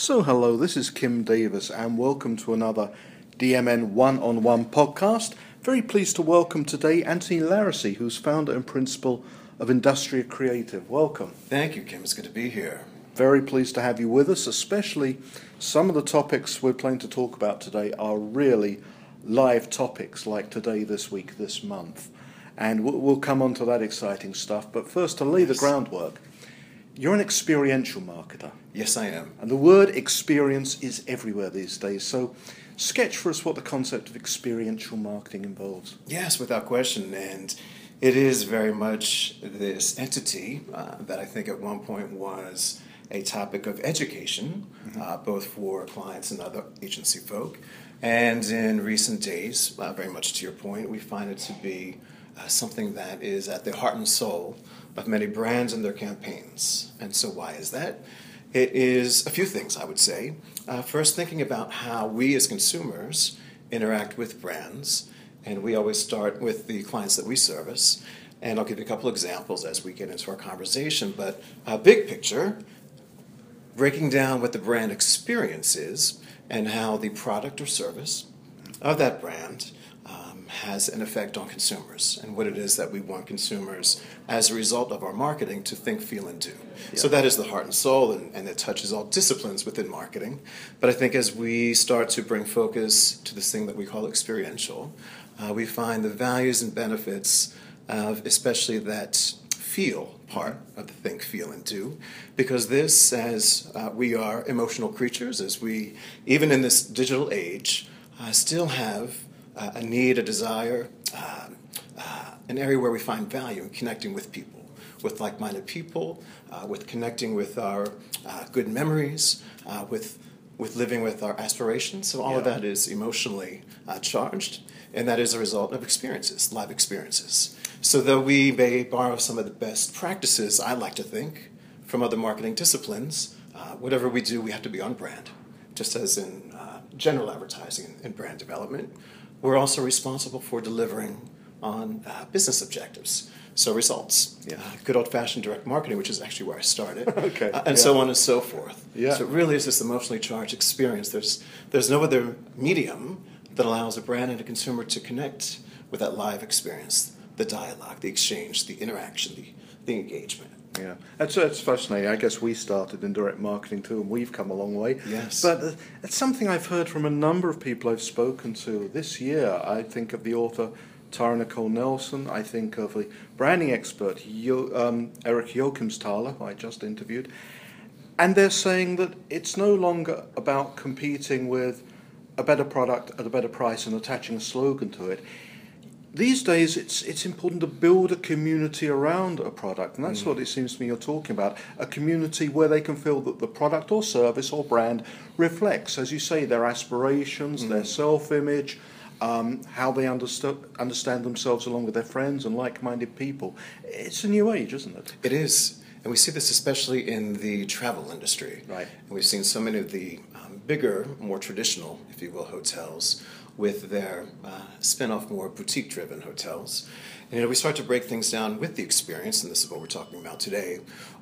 So, hello, this is Kim Davis, and welcome to another DMN One on One podcast. Very pleased to welcome today Anthony Laracy, who's founder and principal of Industria Creative. Welcome. Thank you, Kim. It's good to be here. Very pleased to have you with us, especially some of the topics we're planning to talk about today are really live topics like today, this week, this month. And we'll come on to that exciting stuff. But first, to lay yes. the groundwork, you're an experiential marketer. Yes, I am. And the word experience is everywhere these days. So, sketch for us what the concept of experiential marketing involves. Yes, without question. And it is very much this entity uh, that I think at one point was a topic of education, mm-hmm. uh, both for clients and other agency folk. And in recent days, uh, very much to your point, we find it to be uh, something that is at the heart and soul of many brands and their campaigns. And so, why is that? It is a few things, I would say. Uh, first, thinking about how we as consumers interact with brands, and we always start with the clients that we service. And I'll give you a couple examples as we get into our conversation. But a uh, big picture, breaking down what the brand experience is and how the product or service of that brand has an effect on consumers and what it is that we want consumers, as a result of our marketing, to think, feel, and do. Yeah. So that is the heart and soul, and, and, it touches all disciplines within marketing. But I think as we start to bring focus to this thing that we call experiential, uh, we find the values and benefits of especially that feel part of the think, feel, and do. Because this, as uh, we are emotional creatures, as we, even in this digital age, uh, still have uh, a need, a desire, uh, uh, an area where we find value in connecting with people, with like minded people, uh, with connecting with our uh, good memories, uh, with, with living with our aspirations. So, all yeah. of that is emotionally charged, and that is a result of experiences, live experiences. So, though we may borrow some of the best practices, I like to think, from other marketing disciplines, whatever we do, we have to be on brand, just as in general advertising and brand development we're also responsible for delivering on uh, business objectives. So results, yeah. uh, good old fashioned direct marketing, which is actually where I started, okay. uh, and yeah. so on and so forth. Yeah. So it really is this emotionally charged experience. There's there's no other medium that allows a brand and a consumer to connect with that live experience, the dialogue, the exchange, the interaction, the, the engagement. Yeah, that's that's fascinating. I guess we started in direct marketing too, and we've come a long way. Yes, but uh, it's something I've heard from a number of people I've spoken to this year. I think of the author Tara-Nicholle Nelson. I think of the branding expert Yo, um, Erich Joachimsthaler, who I just interviewed, and they're saying that it's no longer about competing with a better product at a better price and attaching a slogan to it these days it's it's important to build a community around a product and that's mm. what it seems to me you're talking about a community where they can feel that the product or service or brand reflects as you say their aspirations mm. their self-image um, how they understand understand themselves along with their friends and like-minded people it's a new age isn't it it is and we see this especially in the travel industry right and we've seen so many of the um, bigger more traditional if you will hotels with their uh, spin-off more boutique-driven hotels. And, you know, we start to break things down with the experience, and this is what we're talking about today,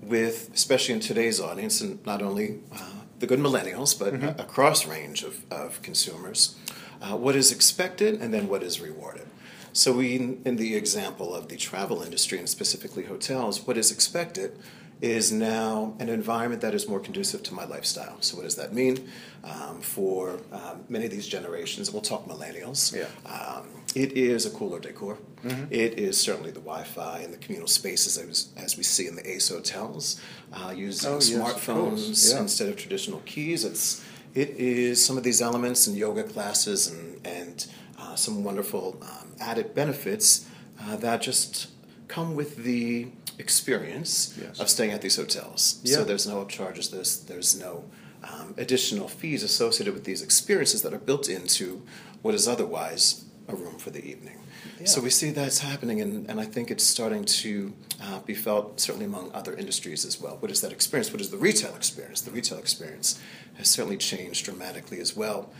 with especially in today's audience, and not only uh, the good millennials, but mm-hmm. a, a, cross range of, of consumers. Uh, what is expected, and then what is rewarded. So, we, in the example of the travel industry and specifically hotels, what is expected is now an environment that is more conducive to my lifestyle. So, what does that mean? Um, for um, many of these generations, we'll talk millennials, yeah. um, it is a cooler decor. Mm-hmm. It is certainly the Wi Fi and the communal spaces as, as we see in the Ace hotels, uh, using oh, smartphones yes, yeah. instead of traditional keys. It's, it is some of these elements in yoga classes and, and uh, some wonderful um, added benefits uh, that just come with the experience yes. of staying at these hotels. Yeah. So there's no upcharges. There's there's no um, additional fees associated with these experiences that are built into what is otherwise a room for the evening. Yeah. So we see that's happening, and, and I think it's starting to uh, be felt certainly among other industries as well. What is that experience? What is the retail experience? The retail experience has certainly changed dramatically as well.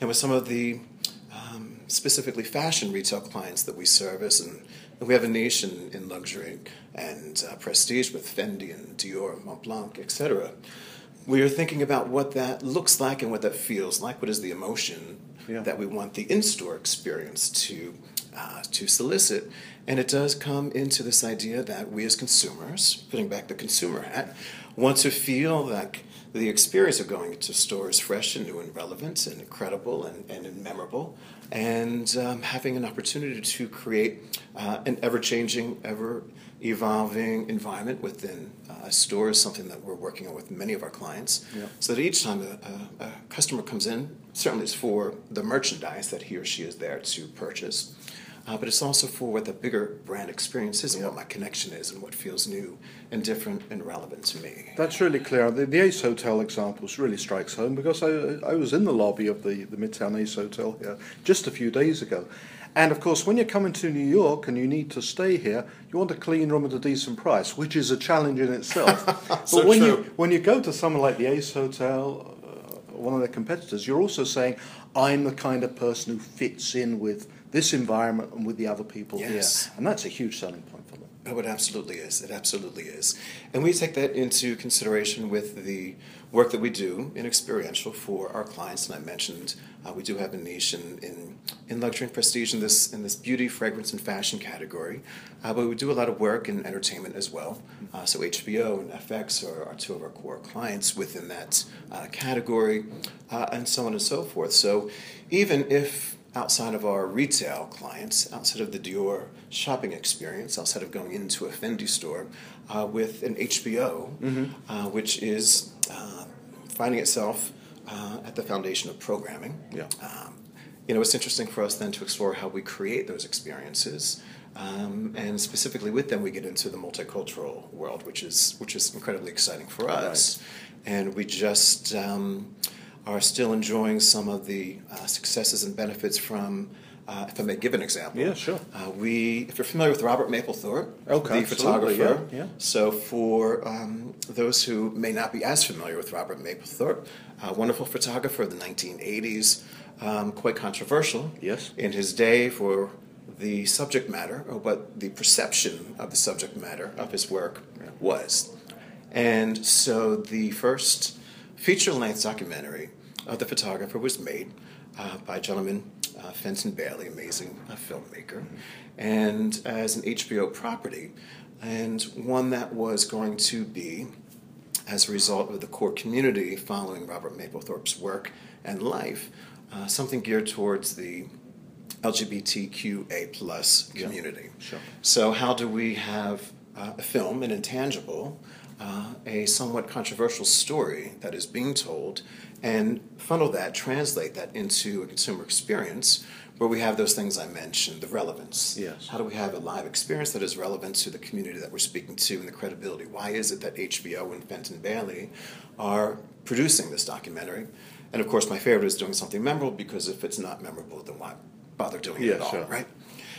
And with some of the um, specifically fashion retail clients that we service and we have a niche in, in luxury and uh, prestige with Fendi and Dior, Montblanc, etc. we are thinking about what that looks like and what that feels like. What is the emotion Yeah. that we want the in-store experience to uh, to solicit? And it does come into this idea that we as consumers, putting back the consumer hat, want to feel like the experience of going to store is fresh and new and relevant and incredible and, and memorable, and um, having an opportunity to create uh, an ever-changing, ever evolving environment within uh, a store is something that we're working on with many of our clients. Yeah. So that each time a, a, a customer comes in, certainly it's for the merchandise that he or she is there to purchase, uh, but it's also for what the bigger brand experience is and what my connection is and what feels new and different and relevant to me. That's really clear. The, the Ace Hotel example really strikes home because I, I was in the lobby of the, the Midtown Ace Hotel here just a few days ago. And of course, when you're coming to New York and you need to stay here, you want a clean room at a decent price, which is a challenge in itself. but So when true. you when you go to someone like the Ace Hotel, uh, one of their competitors, you're also saying, "I'm the kind of person who fits in with this environment and with the other people Yes. here," and that's a huge selling point for them. Oh, it absolutely is. It absolutely is. And we take that into consideration with the work that we do in experiential for our clients. And I mentioned uh, we do have a niche in, in, in luxury and prestige in this, in this beauty, fragrance, and fashion category. Uh, but we do a lot of work in entertainment as well. Uh, so HBO and FX are, are two of our core clients within that uh, category, uh, and so on and so forth. So even if outside of our retail clients, outside of the Dior shopping experience, outside of going into a Fendi store, uh, with an HBO, uh, which is uh, finding itself uh, at the foundation of programming. Yeah. Um, you know, it's interesting for us then to explore how we create those experiences. Um, and specifically with them, we get into the multicultural world, which is which is incredibly exciting for us. And we just um, are still enjoying some of the uh, successes and benefits from. Uh, if I may give an example, Yeah, sure. Uh, we, if you're familiar with Robert Mapplethorpe, Okay, the photographer, yeah, yeah. so, for um, those who may not be as familiar with Robert Mapplethorpe, a wonderful photographer of the 1980s, um, quite controversial Yes. in his day for the subject matter, or what the perception of the subject matter of his work was. And so, the first feature length documentary of the photographer was made uh, by a gentleman, uh, Fenton Bailey, amazing uh, filmmaker, and as an HBO property, and one that was going to be, as a result of the core community following Robert Mapplethorpe's work and life, uh, something geared towards the LGBTQA plus community. sure. So, how do we have uh, a film, an intangible, uh, a somewhat controversial story that is being told, and funnel that, translate that into a consumer experience where we have those things I mentioned, the relevance. Yes. How do we have a live experience that is relevant to the community that we're speaking to and the credibility? Why is it that HBO and Fenton Bailey are producing this documentary? And of course, my favorite is doing something memorable because if it's not memorable, then why bother doing it at all, sure. right?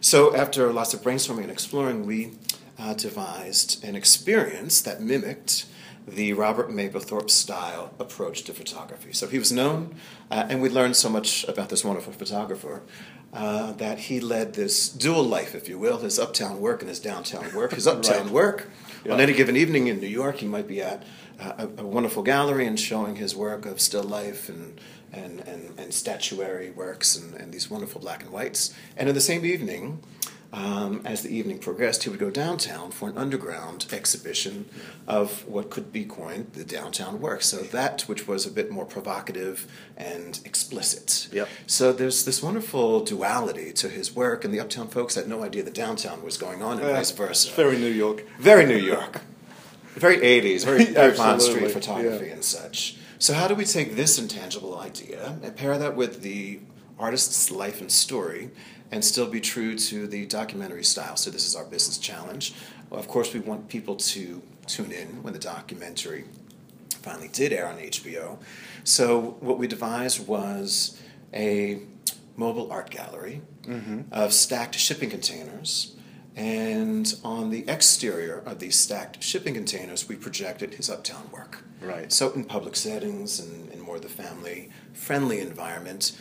So after lots of brainstorming and exploring, we uh, devised an experience that mimicked the Robert Mapplethorpe style approach to photography. So he was known, uh, and we learned so much about this wonderful photographer uh, that he led this dual life, if you will, his uptown work and his downtown work. His uptown Right. work, on any given evening in New York, he might be at uh, a, a wonderful gallery and showing his work of still life and and, and, and statuary works and, and these wonderful black and whites. And in the same evening, um, as the evening progressed, he would go downtown for an underground exhibition of what could be coined the downtown work. So that which was a bit more provocative and explicit. Yep. So there's this wonderful duality to his work, and the uptown folks had no idea the downtown was going on, and Yeah, vice versa. Very New York. Very New York. Very 80s, very, very Bond Street photography yeah. and such. So, how do we take this intangible idea and pair that with the artist's life and story and still be true to the documentary style? So, this is our business challenge. Well, of course, we want people to tune in when the documentary finally did air on HBO. So, what we devised was a mobile art gallery mm-hmm. of stacked shipping containers. And on the exterior of these stacked shipping containers, we projected his uptown work. Right. So, in public settings and in more of the family friendly environment,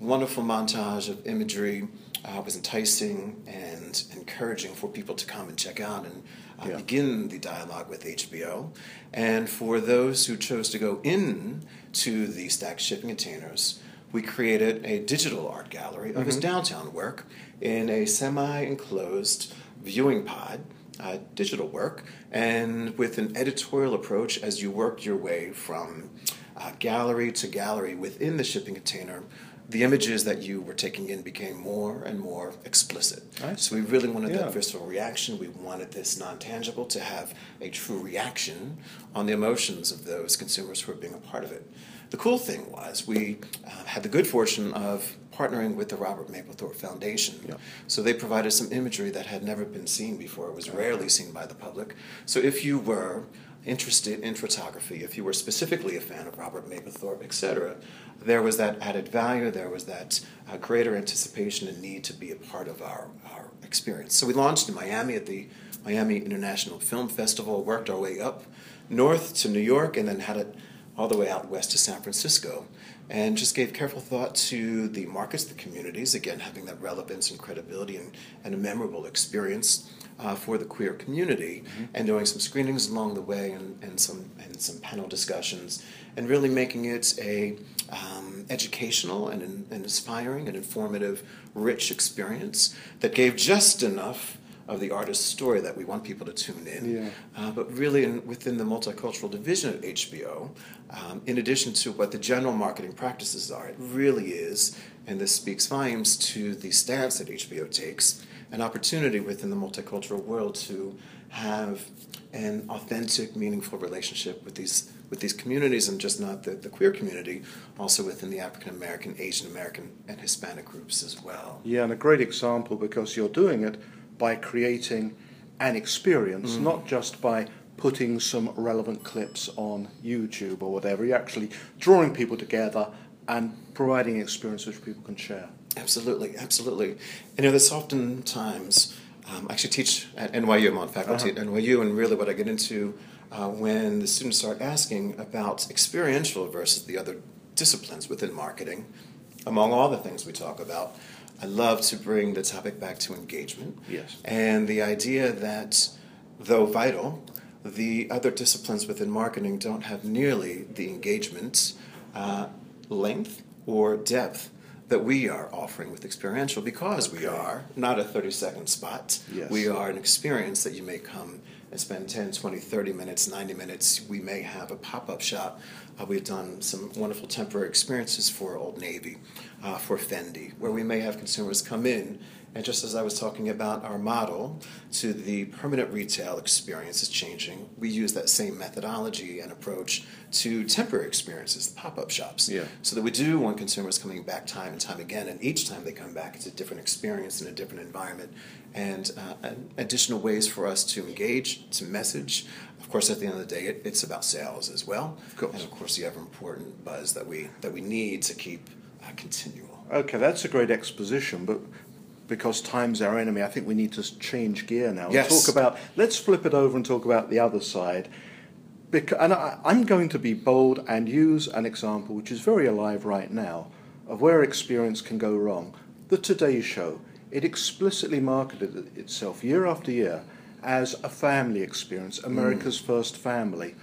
wonderful montage of imagery uh, was enticing and encouraging for people to come and check out and uh, Yeah. begin the dialogue with HBO. And for those who chose to go in to the stacked shipping containers, we created a digital art gallery of his downtown work in a semi-enclosed viewing pod, uh, digital work, and with an editorial approach as you work your way from uh, gallery to gallery within the shipping container. The images that you were taking in became more and more explicit. So we really wanted Yeah. that visceral reaction. We wanted this non tangible to have a true reaction on the emotions of those consumers who were being a part of it. The cool thing was we uh, had the good fortune of partnering with the Robert Mapplethorpe Foundation. Yeah. So they provided some imagery that had never been seen before. It was rarely seen by the public. So if you were interested in photography, if you were specifically a fan of Robert Mapplethorpe, etc., there was that added value, there was that uh, greater anticipation and need to be a part of our, our experience. So we launched in Miami at the Miami International Film Festival, worked our way up north to New York, and then had it all the way out west to San Francisco. And just gave careful thought to the markets, the communities, again, having that relevance and credibility and, and a memorable experience uh, for the queer community, and doing some screenings along the way and, and, some, and some panel discussions, and really making it a um, educational and, and inspiring and informative, rich experience that gave just enough of the artist's story that we want people to tune in. Yeah. Uh, but really, in, within the multicultural division at HBO, um, in addition to what the general marketing practices are, it really is, and this speaks volumes to the stance that HBO takes, an opportunity within the multicultural world to have an authentic, meaningful relationship with these with these communities, and just not the, the queer community, also within the African American, Asian American, and Hispanic groups as well. Yeah, and a great example because you're doing it by creating an experience, not just by putting some relevant clips on YouTube or whatever. You're actually drawing people together and providing an experience which people can share. Absolutely, absolutely. And you know, that's oftentimes, um, I actually teach at NYU, I'm on faculty at NYU, and really what I get into uh, when the students start asking about experiential versus the other disciplines within marketing, among all the things we talk about, I love to bring the topic back to engagement. Yes. And the idea that, though vital, the other disciplines within marketing don't have nearly the engagement, uh, length, or depth that we are offering with experiential because we are not a 30 second spot. Yes. We are an experience that you may come and spend 10, 20, 30 minutes, 90 minutes. We may have a pop up shop. Uh, we've done some wonderful temporary experiences for Old Navy, uh, for Fendi, where we may have consumers come in. And just as I was talking about our model to the permanent retail experience is changing, we use that same methodology and approach to temporary experiences, the pop up shops. Yeah. So that we do want consumers coming back time and time again, and each time they come back, it's a different experience in a different environment, and, uh, additional ways for us to engage, to message. Of course, at the end of the day, it, it's about sales as well, Of course. and of course the ever important buzz that we that we need to keep uh, continual. Okay, that's a great exposition, but because time's our enemy, I think we need to change gear now. Yes. Talk about. Let's flip it over and talk about the other side. Because, and I, I'm going to be bold and use an example which is very alive right now of where experience can go wrong. The Today Show. It explicitly marketed itself year after year as a family experience, America's mm. first family.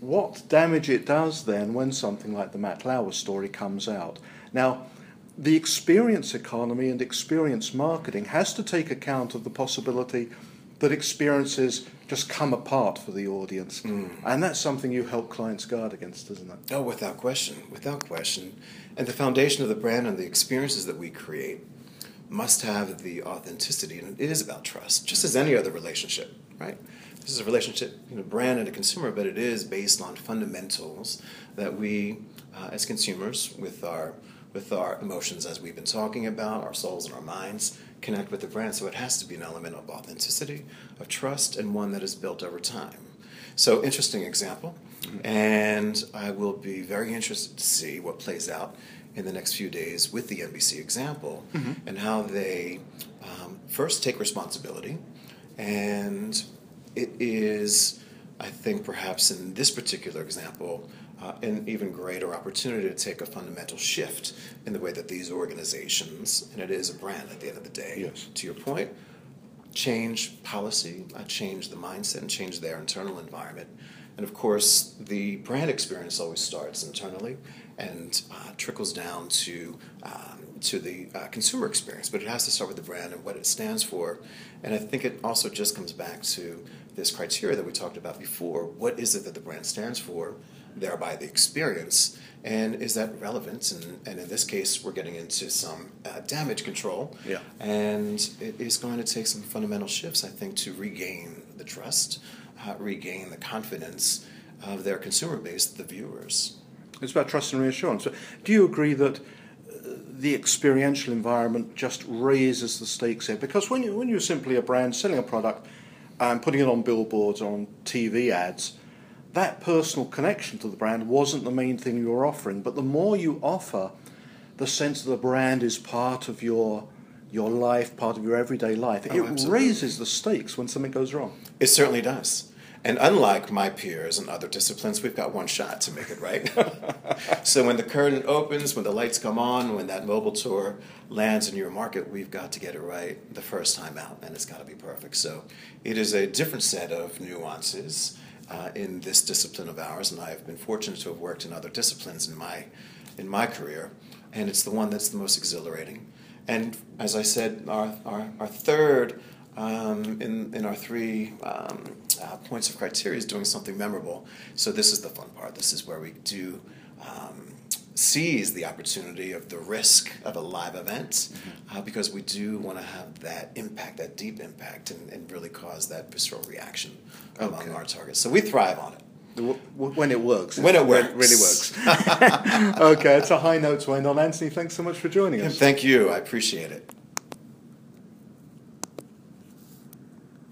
What damage it does then when something like the Matt Lauer story comes out. Now, the experience economy and experience marketing has to take account of the possibility that experiences just come apart for the audience. And that's something you help clients guard against, isn't it? Oh, without question, without question. And the foundation of the brand and the experiences that we create must have the authenticity, and it is about trust, just as any other relationship, right? This is a relationship, you know, brand and a consumer, but it is based on fundamentals that we, uh, as consumers, with our with our emotions, as we've been talking about, our souls and our minds, connect with the brand. So it has to be an element of authenticity, of trust, and one that is built over time. So, interesting example. And I will be very interested to see what plays out in the next few days with the NBC example and how they um, first take responsibility. And it is, I think, perhaps in this particular example, uh, an even greater opportunity to take a fundamental shift in the way that these organizations, and it is a brand at the end of the day, yes. to your point, change policy, uh, change the mindset, and change their internal environment. And of course, the brand experience always starts internally and uh, trickles down to um, to the uh, consumer experience. But it has to start with the brand and what it stands for. And I think it also just comes back to this criteria that we talked about before. What is it that the brand stands for? Thereby the experience. And is that relevant? And, and in this case, we're getting into some uh, damage control. Yeah. And it is going to take some fundamental shifts, I think, to regain the trust, uh, regain the confidence of their consumer base, the viewers. It's about trust and reassurance. Do you agree that uh, the experiential environment just raises the stakes here? Because when, you, when you're simply a brand selling a product and putting it on billboards or on TV ads, that personal connection to the brand wasn't the main thing you were offering. But the more you offer, the sense that the brand is part of your your life, part of your everyday life, Oh, it absolutely. raises the stakes when something goes wrong. It certainly does. And unlike my peers in other disciplines, we've got one shot to make it right. so when the curtain opens, when the lights come on, when that mobile tour lands in your market, we've got to get it right the first time out, and it's got to be perfect. So it is a different set of nuances uh, in this discipline of ours, and I've been fortunate to have worked in other disciplines in my in my career, and it's the one that's the most exhilarating. And as I said, our, our, our third um, in, in our three um, uh, points of criteria is doing something memorable. So this is the fun part. This is where we do um, seize the opportunity of the risk of a live event Mm-hmm. uh, because we do want to have that impact, that deep impact, and, and really cause that visceral reaction among our targets. So we thrive on it. When it works. When it works. really works. okay, it's a high note to end on. Anthony, thanks so much for joining us. Thank you. I appreciate it.